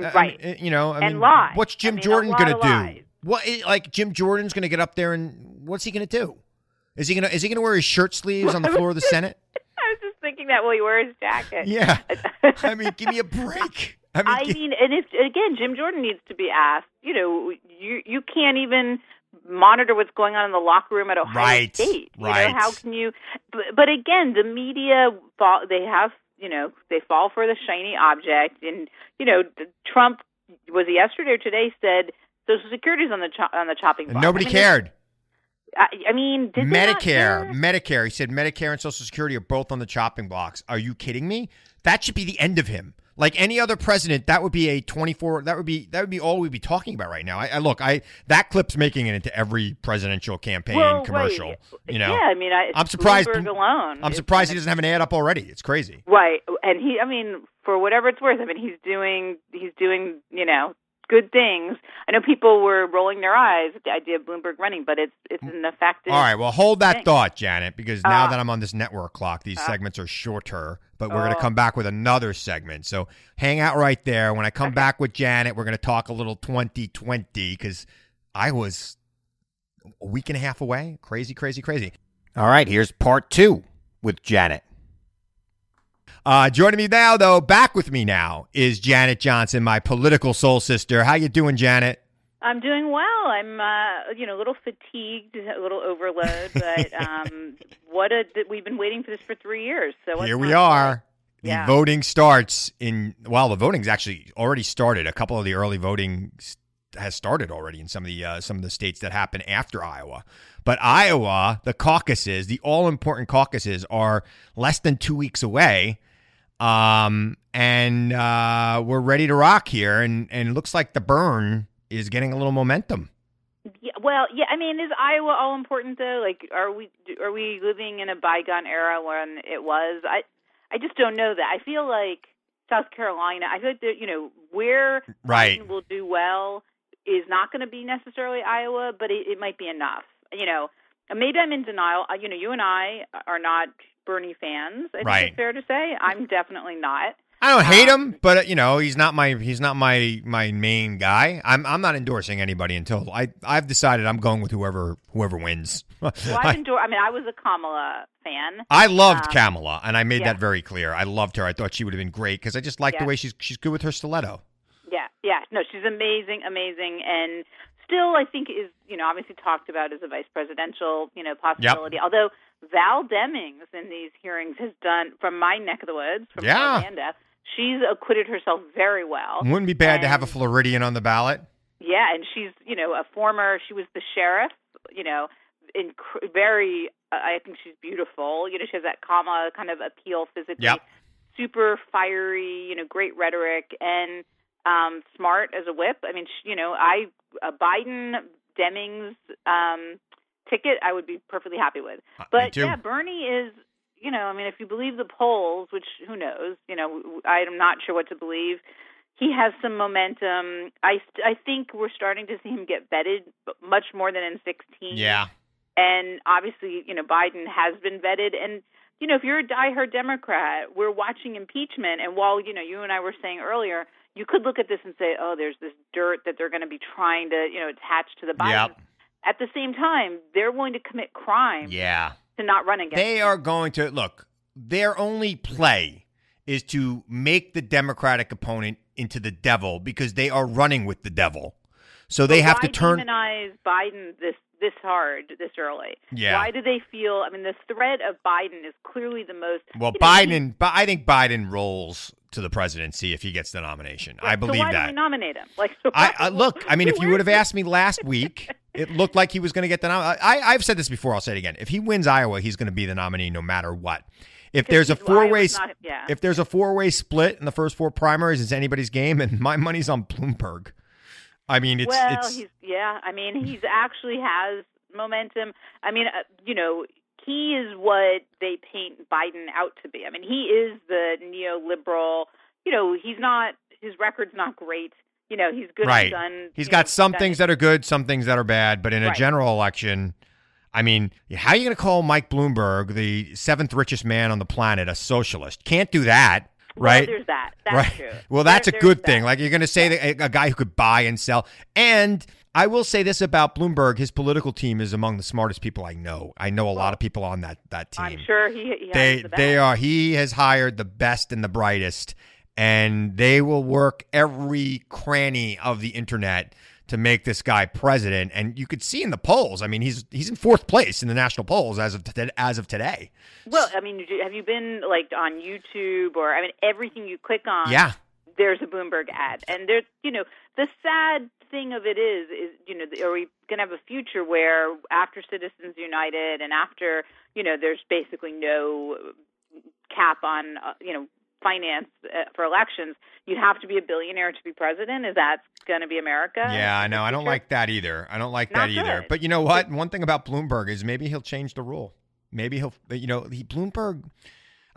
Uh, I Right. mean, uh, you know, I And mean, lie. what's Jim I mean, Jordan going to do? lies. What like Jim Jordan's going to get up there and what's he going to do? Is he going to is he to wear his shirt sleeves on the floor of the <laughs> Senate? I was just thinking that while he wears his jacket. Yeah. <laughs> I mean, give me a break. I mean, I gi- mean, and if again, Jim Jordan needs to be asked. You know, you you can't even monitor what's going on in the locker room at Ohio Right, State. You right. know, how can you? But, but again, the media fall. They have you know they fall for the shiny object, and you know Trump was it yesterday or today said Social Security's on the cho- on the chopping block. nobody I mean, cared. I, I mean, did they not Medicare. Medicare. He said Medicare and Social Security are both on the chopping blocks. Are you kidding me? That should be the end of him. Like any other president, that would be a twenty-four. That would be that would be all we'd be talking about right now. I, I look, I that clip's making it into every presidential campaign Well, commercial. right. You know, yeah, I mean, I, I'm surprised. Bloomberg alone. I'm surprised he doesn't have an ad up already. It's crazy. Right, and he, I mean, for whatever it's worth, I mean, he's doing, he's doing, you know, good things. I know people were rolling their eyes at the idea of Bloomberg running, but it's it's an effective. All right, well, hold that thing. thought, Janet, because now Uh, that I'm on this network clock, these uh, segments are shorter, but we're going to oh. come back with another segment. So hang out right there. When I come back with Janet, we're going to talk a little 2020 because I was a week and a half away. Crazy, crazy, crazy. All right, here's part two with Janet. Uh, joining me now, though, back with me now is Janet Johnson, my political soul sister. How you doing, Janet? I'm doing well. I'm, uh, you know, a little fatigued, a little overload, <laughs> but um, what a we've been waiting for this for three years. So Here we are. The Yeah. voting starts in well, the voting's actually already started. A couple of the early voting has started already in some of the uh, some of the states that happen after Iowa. But Iowa, the caucuses, the all important caucuses, are less than two weeks away. Um, and uh, we're ready to rock here, and and it looks like the Bern is getting a little momentum. Yeah, well, yeah. I mean, is Iowa all important though? Like, are we are we living in a bygone era when it was? I I just don't know that. I feel like South Carolina. I feel like that you know where Right. Biden will do well is not going to be necessarily Iowa, but it, it might be enough. You know, maybe I'm in denial. Uh, You know, you and I are not Bernie fans. I think Right. it's fair to say. I'm definitely not. I don't hate Um, him, but you know he's not my he's not my my main guy. I'm I'm not endorsing anybody until I I've decided I'm going with whoever whoever wins. <laughs> Well, I've enjoyed. I mean, I was a Kamala fan. I loved Um, Kamala, and I made yeah. that very clear. I loved her. I thought she would have been great because I just like Yeah. the way she's she's good with her stiletto. Yeah, yeah. No, she's amazing, amazing, and still, I think is you know obviously talked about as a vice presidential you know possibility. Although Val Demings in these hearings has done from my neck of the woods from Yeah. Orlando, she's acquitted herself very well. Wouldn't be bad to have a Floridian on the ballot. Yeah, and she's you know a former. She was the sheriff. You know, inc- very. Uh, I think she's beautiful. You know, she has that Kamala kind of appeal physically. Yep. Super fiery. You know, great rhetoric and um smart as a whip. I mean, sh you know, I a Biden Demings um ticket I would be perfectly happy with. But yeah, Bernie is you know, I mean, if you believe the polls, which who knows, you know, I'm not sure what to believe. He has some momentum. I I think we're starting to see him get vetted much more than in 16. Yeah. And obviously, you know, Biden has been vetted. And, you know, if you're a diehard Democrat, we're watching impeachment. And while, you know, you and I were saying earlier, you could look at this and say, oh, there's this dirt that they're going to be trying to, you know, attach to the Biden. Yep. At the same time, they're willing to commit crime Yeah. to not run against They are going to look. their only play is to make the Democratic opponent into the devil because they are running with the devil. So they But have to turn. demonize Biden this this hard this early. Yeah. Why do they feel? I mean, the threat of Biden is clearly the most. Well, you know, he- Biden, but I think Biden rolls to the presidency if he gets the nomination. I believe so why that. we nominate him? Like, so <laughs> I, I look. I mean, if you would have asked me last week, it looked like he was going to get the nom. I, I've said this before. I'll say it again. If he wins Iowa, he's going to be the nominee no matter what. If there's a four way, yeah. if there's a four way split in the first four primaries, it's anybody's game, and my money's on Bloomberg. I mean, it's well, it's he's yeah. I mean, he's actually has momentum. I mean, uh, you know, he is what they paint Biden out to be. I mean, he is the neoliberal. You know, he's not. His record's not great. You know, he's good right. on gun. He's got know, some things that are good, some things that are bad, but in a Right. general election. I mean, how are you going to call Mike Bloomberg the seventh richest man on the planet a socialist? Can't do that, Well, right? there's that. That's right. true. Well, that's There- a good there's thing. that. Like you're going to say that a, a guy who could buy and sell. And I will say this about Bloomberg: his political team is among the smartest people I know. I know a lot of people on that that team. I'm sure he. he has they the they are. He has hired the best and the brightest, and they will work every cranny of the internet to make this guy president. And you could see in the polls. I mean, he's he's in fourth place in the national polls as of t- as of today. Well, I mean, have you been like on YouTube or I mean, everything you click on? Yeah. There's a Bloomberg ad, and there's you know the sad thing of it is is you know are we going to have a future where after Citizens United and after you know there's basically no cap on uh, you know finance uh, for elections you'd have to be a billionaire to be president is that going to be america Yeah, I know. I don't like that either. I don't like Not that either. good. But you know what? One thing about Bloomberg is maybe he'll change the rule. Maybe he'll, you know, he Bloomberg.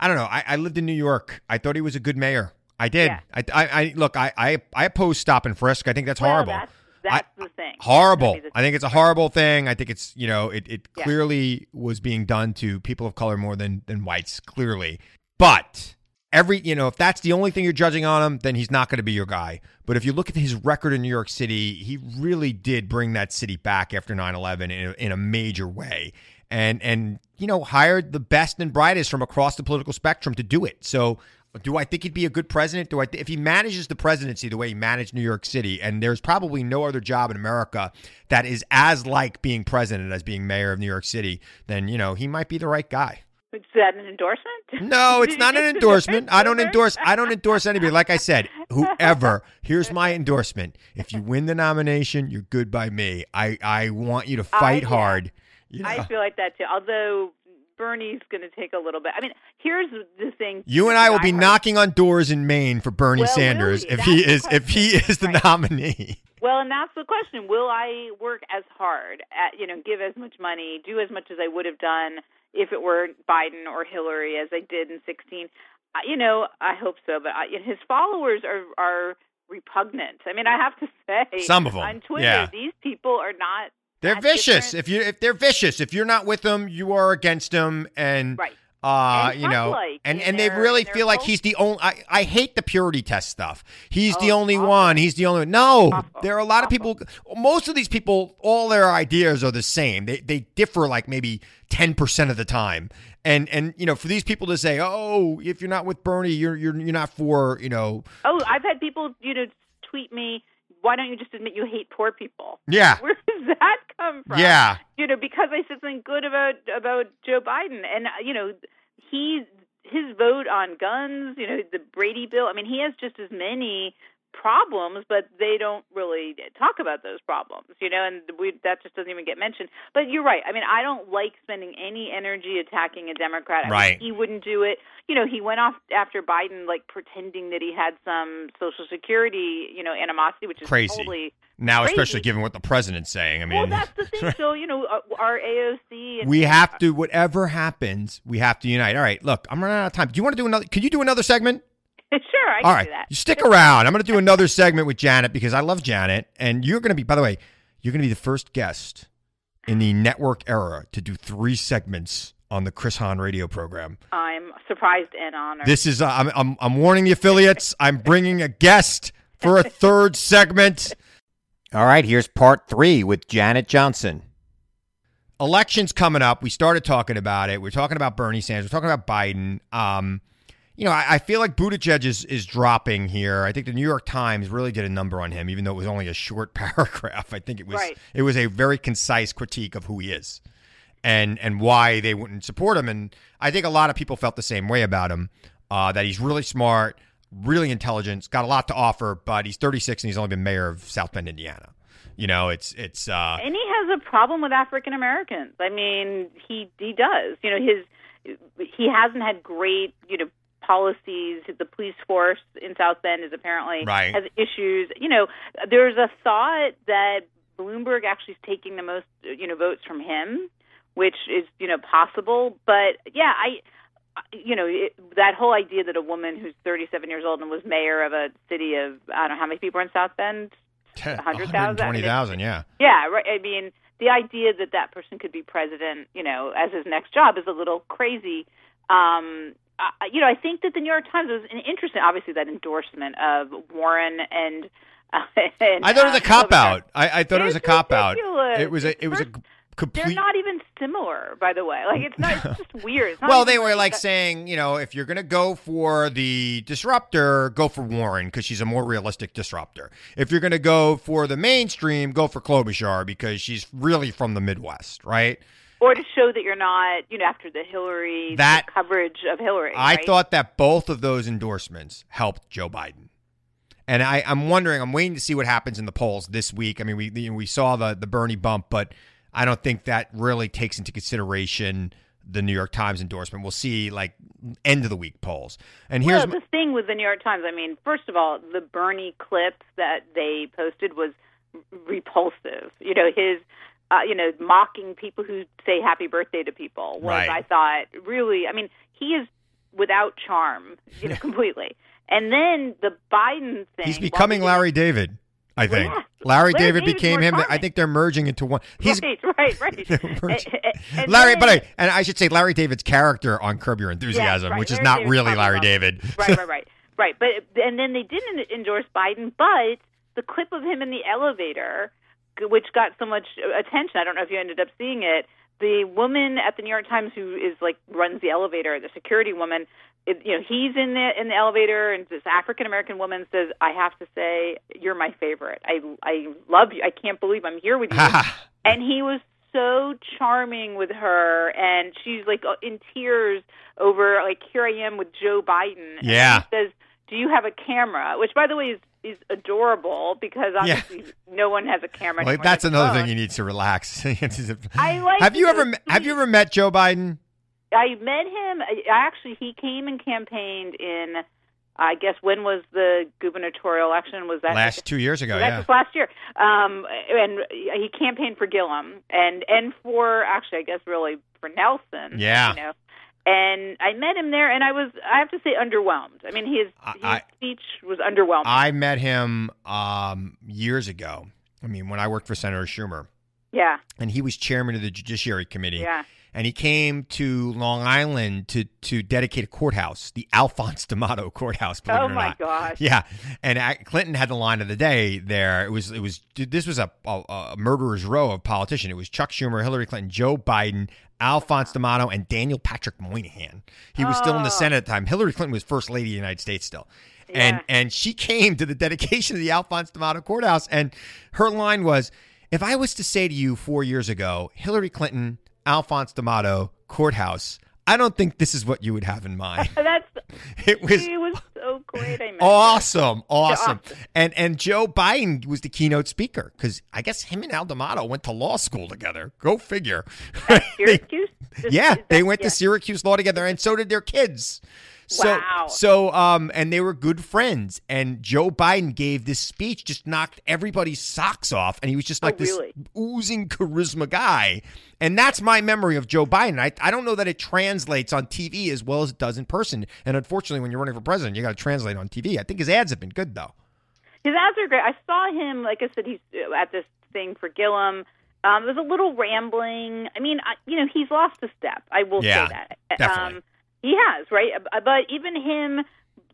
I don't know. I, I lived in New York. I thought he was a good mayor. I did. Yeah. I, I, I look. I, I, I oppose stop and frisk. I think that's Well, horrible. that's, that's the thing horrible. That'd be the I think it's a horrible thing. I think it's you know it, it Yeah. clearly was being done to people of color more than than whites. Clearly, but every you know if that's the only thing you're judging on him, then he's not going to be your guy. But if you look at his record in New York City, he really did bring that city back after 9/11 in a, in a major way. And and you know hired the best and brightest from across the political spectrum to do it. So do I think he'd be a good president? Do I if he manages the presidency the way he managed New York City, and there's probably no other job in America that is as like being president as being mayor of New York City, then you know he might be the right guy. is that an endorsement No, it's not an <laughs> endorsement. I don't endorse. I don't endorse anybody. Like I said, whoever. Here's my endorsement. If you win the nomination, you're good by me. I I want you to fight yeah. hard. You know? I feel like that too. Although Bernie's going to take a little bit. I mean, here's the thing. You and I will be heard- knocking on doors in Maine for Bernie Well, Sanders if he is if he is the nominee. Well, and that's the question. Will I work as hard at, you know, give as much money, do as much as I would have done if it were Biden or Hillary as I did in 16? Uh, You know, I hope so, but I, his followers are are repugnant. I mean, I have to <laughs> say Some of them on Twitter, yeah. these people are not They're vicious. different. If you if they're vicious, if you're not with them, you are against them, and Right. uh, And you know, Trump-like and and they really feel like he's the only. I, I hate the purity test stuff. He's the Oh, only awful. one. He's the only. No, Awful. there are a lot of people. Most of these people, all their ideas are the same. They they differ like maybe ten percent of the time. And and you know, for these people to say, oh, if you're not with Bernie, you're you're you're not for you know. Oh, I've had people, you know, tweet me, "Why don't you just admit you hate poor people?" Yeah. <laughs> Where does that come from? Yeah. You know, because I said something good about about Joe Biden, and uh, you know, he his vote on guns, you know, the Brady bill. I mean, he has just as many problems, but they don't really talk about those problems, you know, and we, that just doesn't even get mentioned. But you're right. I mean, I don't like spending any energy attacking a Democrat. I mean, Right. he wouldn't do it. You know, he went off after Biden, like pretending that he had some Social Security, you know, animosity, which is Crazy. totally Now, crazy. especially given what the president's saying, I mean, well, that's the thing. <laughs> So, you know, uh, our AOC and we have to. Whatever happens, we have to unite. All right, look, I'm running out of time. Do you want to do another? Could you do another segment? <laughs> sure, I can All right, do that. you stick around. I'm going to do another segment with Janet because I love Janet, and you're going to be. By the way, you're going to be the first guest in the network era to do three segments on the Chris Hahn radio program. I'm surprised and honored. This is. Uh, I'm, I'm. I'm warning the affiliates. I'm bringing a guest for a third segment. All right, here's part three with Janet Johnson. elections coming up. We started talking about it. We're talking about Bernie Sanders. We're talking about Biden. Um, you know, I, I, feel like Buttigieg is, is dropping here. I think the New York Times really did a number on him, even though it was only a short <laughs> paragraph. I think it was right. it was a very concise critique of who he is and and why they wouldn't support him. And I think a lot of people felt the same way about him. Uh, that he's really smart, really intelligent, got a lot to offer, but he's 36 and he's only been mayor of South Bend, Indiana. You know, it's it's. Uh, and he has a problem with African Americans. I mean, he he does. You know, his he hasn't had great you know policies. The police force in South Bend is apparently right. has issues. You know, there's a thought that Bloomberg actually is taking the most you know votes from him, which is you know possible. But yeah, I you know it, that whole idea that a woman who's 37 years old and was mayor of a city of I don't know how many people are in South Bend, <laughs> 100,000, 120,000, yeah, yeah, right. I mean, the idea that that person could be president, you know, as his next job is a little crazy. Um, uh, you know, I think that the New York Times was an interesting, obviously, that endorsement of Warren and. Uh, <laughs> and I thought it was a uh, cop out. I, I thought it was a cop out. It was a it was a complete. They're not even similar, by the way. Like it's not. It's <laughs> just weird. It's well, they were like that- saying, you know, if you're going to go for the disruptor, go for Warren because she's a more realistic disruptor. If you're going to go for the mainstream, go for Klobuchar because she's really from the Midwest, right? Or to show that you're not, you know, after the Hillary That- coverage of Hillary. I right? thought that both of those endorsements helped Joe Biden. And I, I'm wondering, I'm waiting to see what happens in the polls this week. I mean, we you know, we saw the the Bernie bump, but I don't think that really takes into consideration the New York Times endorsement. We'll see like end of the week polls. And here's well, my- the thing with the New York Times. I mean, first of all, the Bernie clip that they posted was repulsive. You know, his, uh, you know, mocking people who say happy birthday to people was, Right. I thought, really. I mean, he is without charm, you know, <laughs> completely. And then the Biden thing. he's becoming Larry David. I think yeah. Larry, Larry David David's became him. I think they're merging into one. <laughs> He's right, right, right. <laughs> And- and Larry, then- but I, and I should say Larry David's character on Curb Your Enthusiasm, right. which is not David's really Larry. David. right, right, right, right. But and then they didn't endorse Biden, but the clip of him in the elevator, which got so much attention, I don't know if you ended up seeing it. The woman at the New York Times who is like runs the elevator, the security woman, it, you know, he's in the in the elevator, and this African American woman says, "I have to say, you're my favorite. I I love you. I can't believe I'm here with you." <laughs> and he was so charming with her, and she's like uh, in tears over like, "Here I am with Joe Biden." And Yeah. he says, "Do you have a camera?" Which, by the way, is is adorable because Yeah. obviously no one has a camera. Well, that's another phone. thing you need to relax. <laughs> I like have you ever have you ever met Joe Biden? I met him. I, I actually, he came and campaigned in. I guess when was the gubernatorial election? Was that Last two years ago, that yeah. last year. Um, and he campaigned for Gillum and and for actually, I guess really for Nelson. Yeah. You know, and I met him there, and I was I have to say underwhelmed. I mean, his, his I- speech was underwhelming. I met him um, years ago. I mean, when I worked for Senator Schumer, yeah. and he was chairman of the Judiciary Committee. Yeah. And he came to Long Island to to dedicate a courthouse, the Alphonse D'Amato Courthouse. Believe Oh my not. gosh. Yeah, and I, Clinton had the line of the day there. It was it was this was a, a, a murderer's row of politicians. It was Chuck Schumer, Hillary Clinton, Joe Biden, Alphonse D'Amato, and Daniel Patrick Moynihan. He was still in the Oh. Senate at the time. Hillary Clinton was first lady of the United States still. And and she came to the dedication of the Alphonse D'Amato Courthouse, and her line was, "If I was to say to you four years ago, Hillary Clinton, Alphonse D'Amato Courthouse, I don't think this is what you would have in mind." <laughs> That's <laughs> It was he was so great. I awesome, <laughs> awesome. Awesome. And and Joe Biden was the keynote speaker because I guess him and Al D'Amato went to law school together. Go figure. Syracuse. yeah, they went yeah. to Syracuse Law together, and so did their kids. So, Wow. so, um, and they were good friends. And Joe Biden gave this speech, just knocked everybody's socks off, and he was just Oh, like this really? oozing charisma guy. And that's my memory of Joe Biden. I, I don't know that it translates on TV as well as it does in person. And unfortunately, when you're running for president, you got to translate on TV. I think his ads have been good though. His ads are great. I saw him, like I said, he's uh, at this thing for Gillum. Um, it was a little rambling. I mean, I, you know, he's lost a step. I will Yeah, say that. definitely. He has, right? Uh, But even him,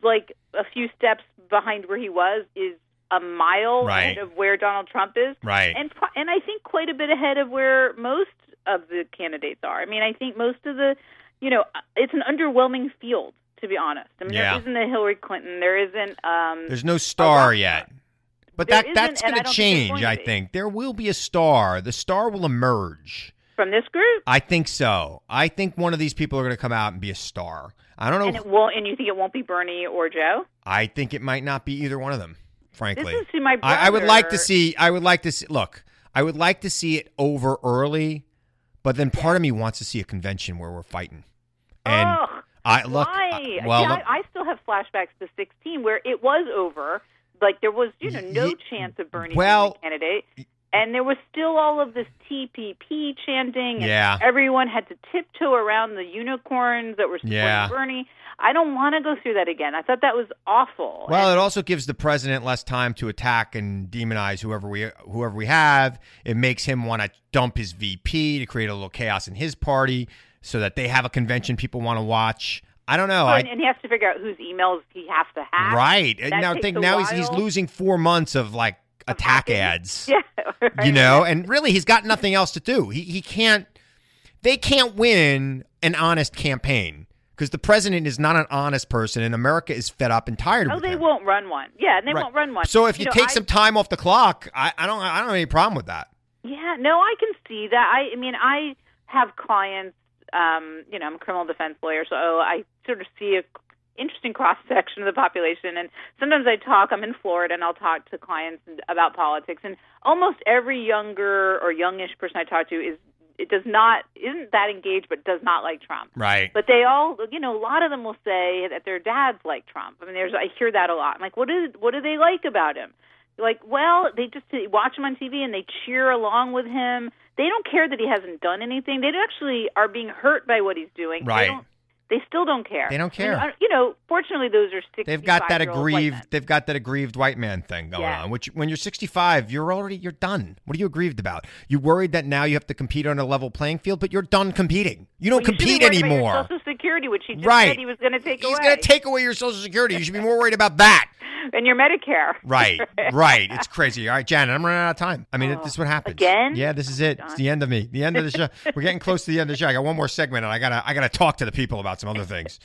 like a few steps behind where he was, is a mile Right. ahead of where Donald Trump is, Right. And and I think quite a bit ahead of where most of the candidates are. I mean, I think most of the, you know, it's an underwhelming field to be honest. I mean, Yeah. there isn't a Hillary Clinton. There isn't. Um, There's no star yet. But There that that's going to think change, I think. There will be a star. The star will emerge. From this group, I think so. I think one of these people are going to come out and be a star. I don't know. and it won't. And you think it won't be Bernie or Joe? I think it might not be either one of them, frankly. This is to my brother. I, I would like to see. I would like to see. Look, I would like to see it over early, but then part of me wants to see a convention where we're fighting. And I look. why? I- well, See, look- I, I still have flashbacks to 16 where it was over. Like there was, you know, no Ye- chance of Bernie well- being the candidate. And there was still all of this TPP chanting. And Yeah. Everyone had to tiptoe around the unicorns that were supporting Yeah. Bernie. I don't want to go through that again. I thought that was awful. Well, it also gives the president less time to attack and demonize whoever we whoever we have. It makes him want to dump his VP to create a little chaos in his party, so that they have a convention people want to watch. I don't know. So- I, and, and he has to figure out whose emails he has to hack. right That now, think now he's he's losing four months of like attack <laughs> ads. <laughs> Yeah, you know, and really he's got nothing else to do. He he can't. They can't win an honest campaign because the president is not an honest person, and America is fed up and tired. Oh, they him. won't run one. Yeah, and they Right. won't run one. So if you, know, take I- some time off the clock, I, I don't I don't have any problem with that. Yeah, no, I can see that. I, I mean, I have clients. Um, you know, I'm a criminal defense lawyer, so I sort of see a interesting cross section of the population. And sometimes I talk. I'm in Florida, and I'll talk to clients about politics. And almost every younger or youngish person I talk to is it does not isn't that engaged, but does not like Trump. Right. But they all, you know, a lot of them will say that their dads like Trump. I mean, there's I hear that a lot. I'm like, what is what do they like about him? They're like, well, they just watch him on TV and they cheer along with him. They don't care that he hasn't done anything. They actually are being hurt by what he's doing. Right. They, still don't care. They don't care. I- you know, fortunately, those are 65 They've got that year old white aggrieved. They've got that aggrieved white man thing going Yeah. on. Which when you're 65, you're already you're done. What are you aggrieved about? You worried that now you have to compete on a level playing field, but you're done competing. You don't Well, you compete worried about your anymore. Social Security, which he just Right. said he was going to take He's away, going to take away your Social Security. You should be more worried about that. <laughs> and your Medicare. Right, <laughs> right. It's crazy. All right, Janet, I'm running out of time. I mean, this is what oh, happens. Oh, Again? Yeah, this is oh, it. It's the end of me. The end of the show. <laughs> We're getting close to the end of the show. I got one more segment, and I gotta, I gotta talk to the people about some other things.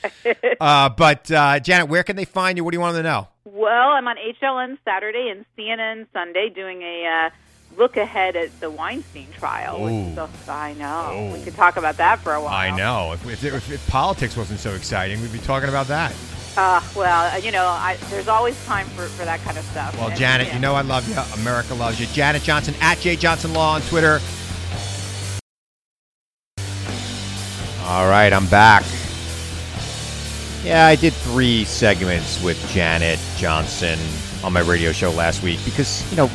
Uh, but uh, Janet, where can they find you? What do you want them to know? Well, I'm on HLN Saturday and CNN Sunday doing a uh, look ahead at the Weinstein trial. Which is I know. We could talk about that for a while. I know. If, if, if, if politics wasn't so exciting, we'd be talking about that. Uh, well, uh, you know, I, there's always time for, for that kind of stuff. Well, And, Janet, yeah. you know I love you. America loves you. Janet Johnson at J Johnson Law on Twitter. All right, I'm back. Yeah, I did three segments with Janet Johnson on my radio show last week because, you know,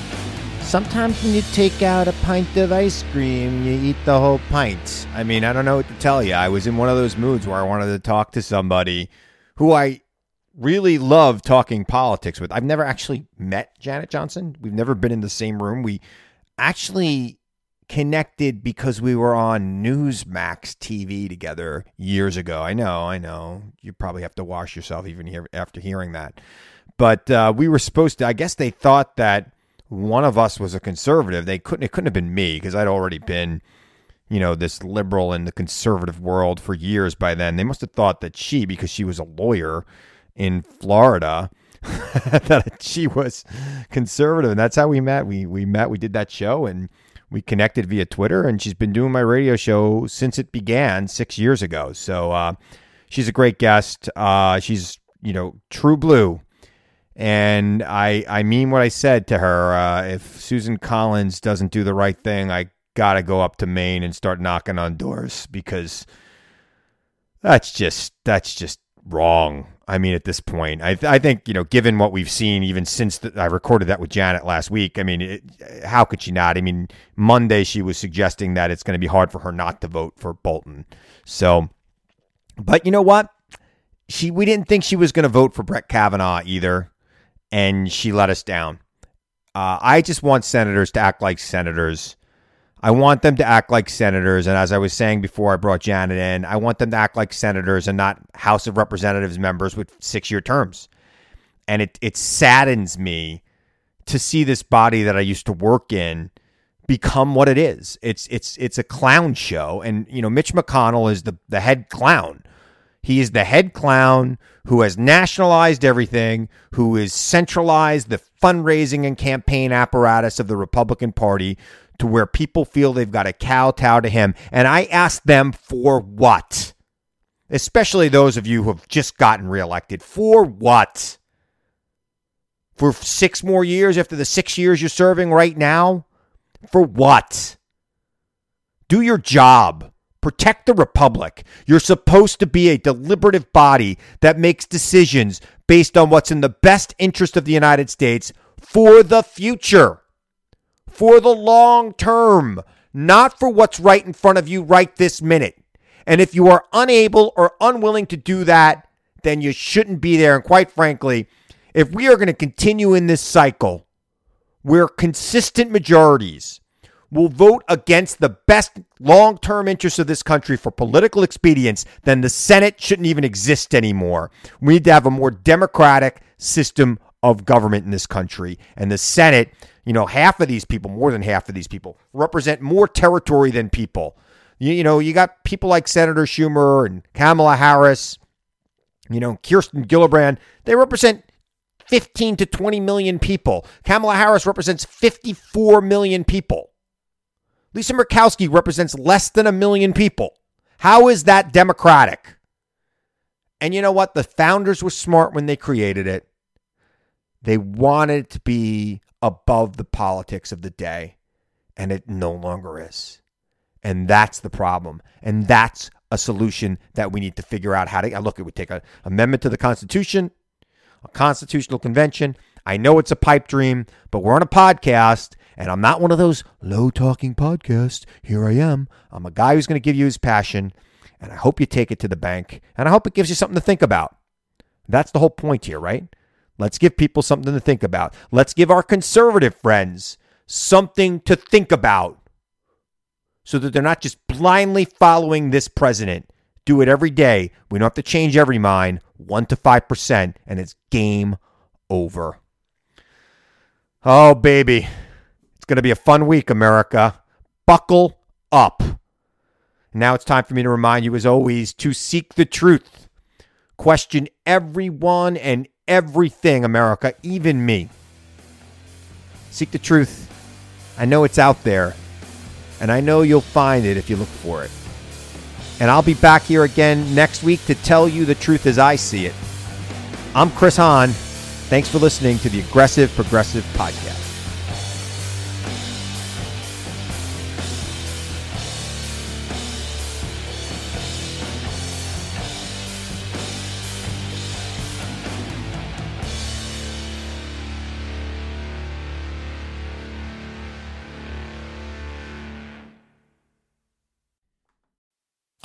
sometimes when you take out a pint of ice cream, you eat the whole pint. I mean, I don't know what to tell you. I was in one of those moods where I wanted to talk to somebody who I really love talking politics with. I've never actually met Janet Johnson. We've never been in the same room. We actually connected because we were on Newsmax TV together years ago. I know, I know. You probably have to wash yourself even here after hearing that. But uh, we were supposed to. I guess they thought that one of us was a conservative. They couldn't. It couldn't have been me because I'd already been, you know, this liberal in the conservative world for years by then. They must have thought that she, because she was a lawyer in Florida, <laughs> that she was conservative, and that's how we met. We we met. We did that show, and we connected via Twitter. And she's been doing my radio show since it began six years ago. So uh, she's a great guest. Uh, she's you know true blue. And I, I mean what I said to her. Uh, if Susan Collins doesn't do the right thing, I gotta go up to Maine and start knocking on doors because that's just that's just wrong. I mean, at this point, I I think you know, given what we've seen, even since the, I recorded that with Janet last week. I mean, it, how could she not? I mean, Monday she was suggesting that it's going to be hard for her not to vote for Bolton. So, but you know what? She we didn't think she was going to vote for Brett Kavanaugh either, and she let us down. Uh, I just want senators to act like senators. I want them to act like senators. And as I was saying before I brought Janet in, I want them to act like senators and not House of Representatives members with six year terms. And it, it saddens me to see this body that I used to work in become what it is. It's it's it's a clown show, and you know Mitch McConnell is the the head clown. He is the head clown who has nationalized everything, who has centralized the fundraising and campaign apparatus of the Republican Party to where people feel they've got to kowtow to him. And I ask them for what? Especially those of you who have just gotten reelected. For what? For six more years after the six years you're serving right now? For what? Do your job. Protect the Republic. You're supposed to be a deliberative body that makes decisions based on what's in the best interest of the United States for the future, for the long term, not for what's right in front of you right this minute. And if you are unable or unwilling to do that, then you shouldn't be there. And quite frankly, if we are going to continue in this cycle where consistent majorities will vote against the best long term interests of this country for political expedience, then the Senate shouldn't even exist anymore. We need to have a more democratic system of government in this country. And the Senate, you know, half of these people, more than half of these people, represent more territory than people. You, you know, you got people like Senator Schumer and Kamala Harris, you know, Kirsten Gillibrand. They represent 15 to 20 million people. Kamala Harris represents 54 million people. Lisa Murkowski represents less than a million people. How is that democratic? And you know what? The founders were smart when they created it. They wanted it to be above the politics of the day, and it no longer is. And that's the problem. And that's a solution that we need to figure out how to look. It would take an amendment to the Constitution, a constitutional convention. I know it's a pipe dream, but we're on a podcast and I'm not one of those low talking podcasts. Here I am. I'm a guy who's going to give you his passion. And I hope you take it to the bank. And I hope it gives you something to think about. That's the whole point here, right? Let's give people something to think about. Let's give our conservative friends something to think about so that they're not just blindly following this president. Do it every day. We don't have to change every mind, 1% to 5%, and it's game over. Oh, baby. It's going to be a fun week, America. Buckle up. Now it's time for me to remind you, as always, to seek the truth. Question everyone and everything, America, even me. Seek the truth. I know it's out there, and I know you'll find it if you look for it. And I'll be back here again next week to tell you the truth as I see it. I'm Chris Hahn. Thanks for listening to the Aggressive Progressive Podcast.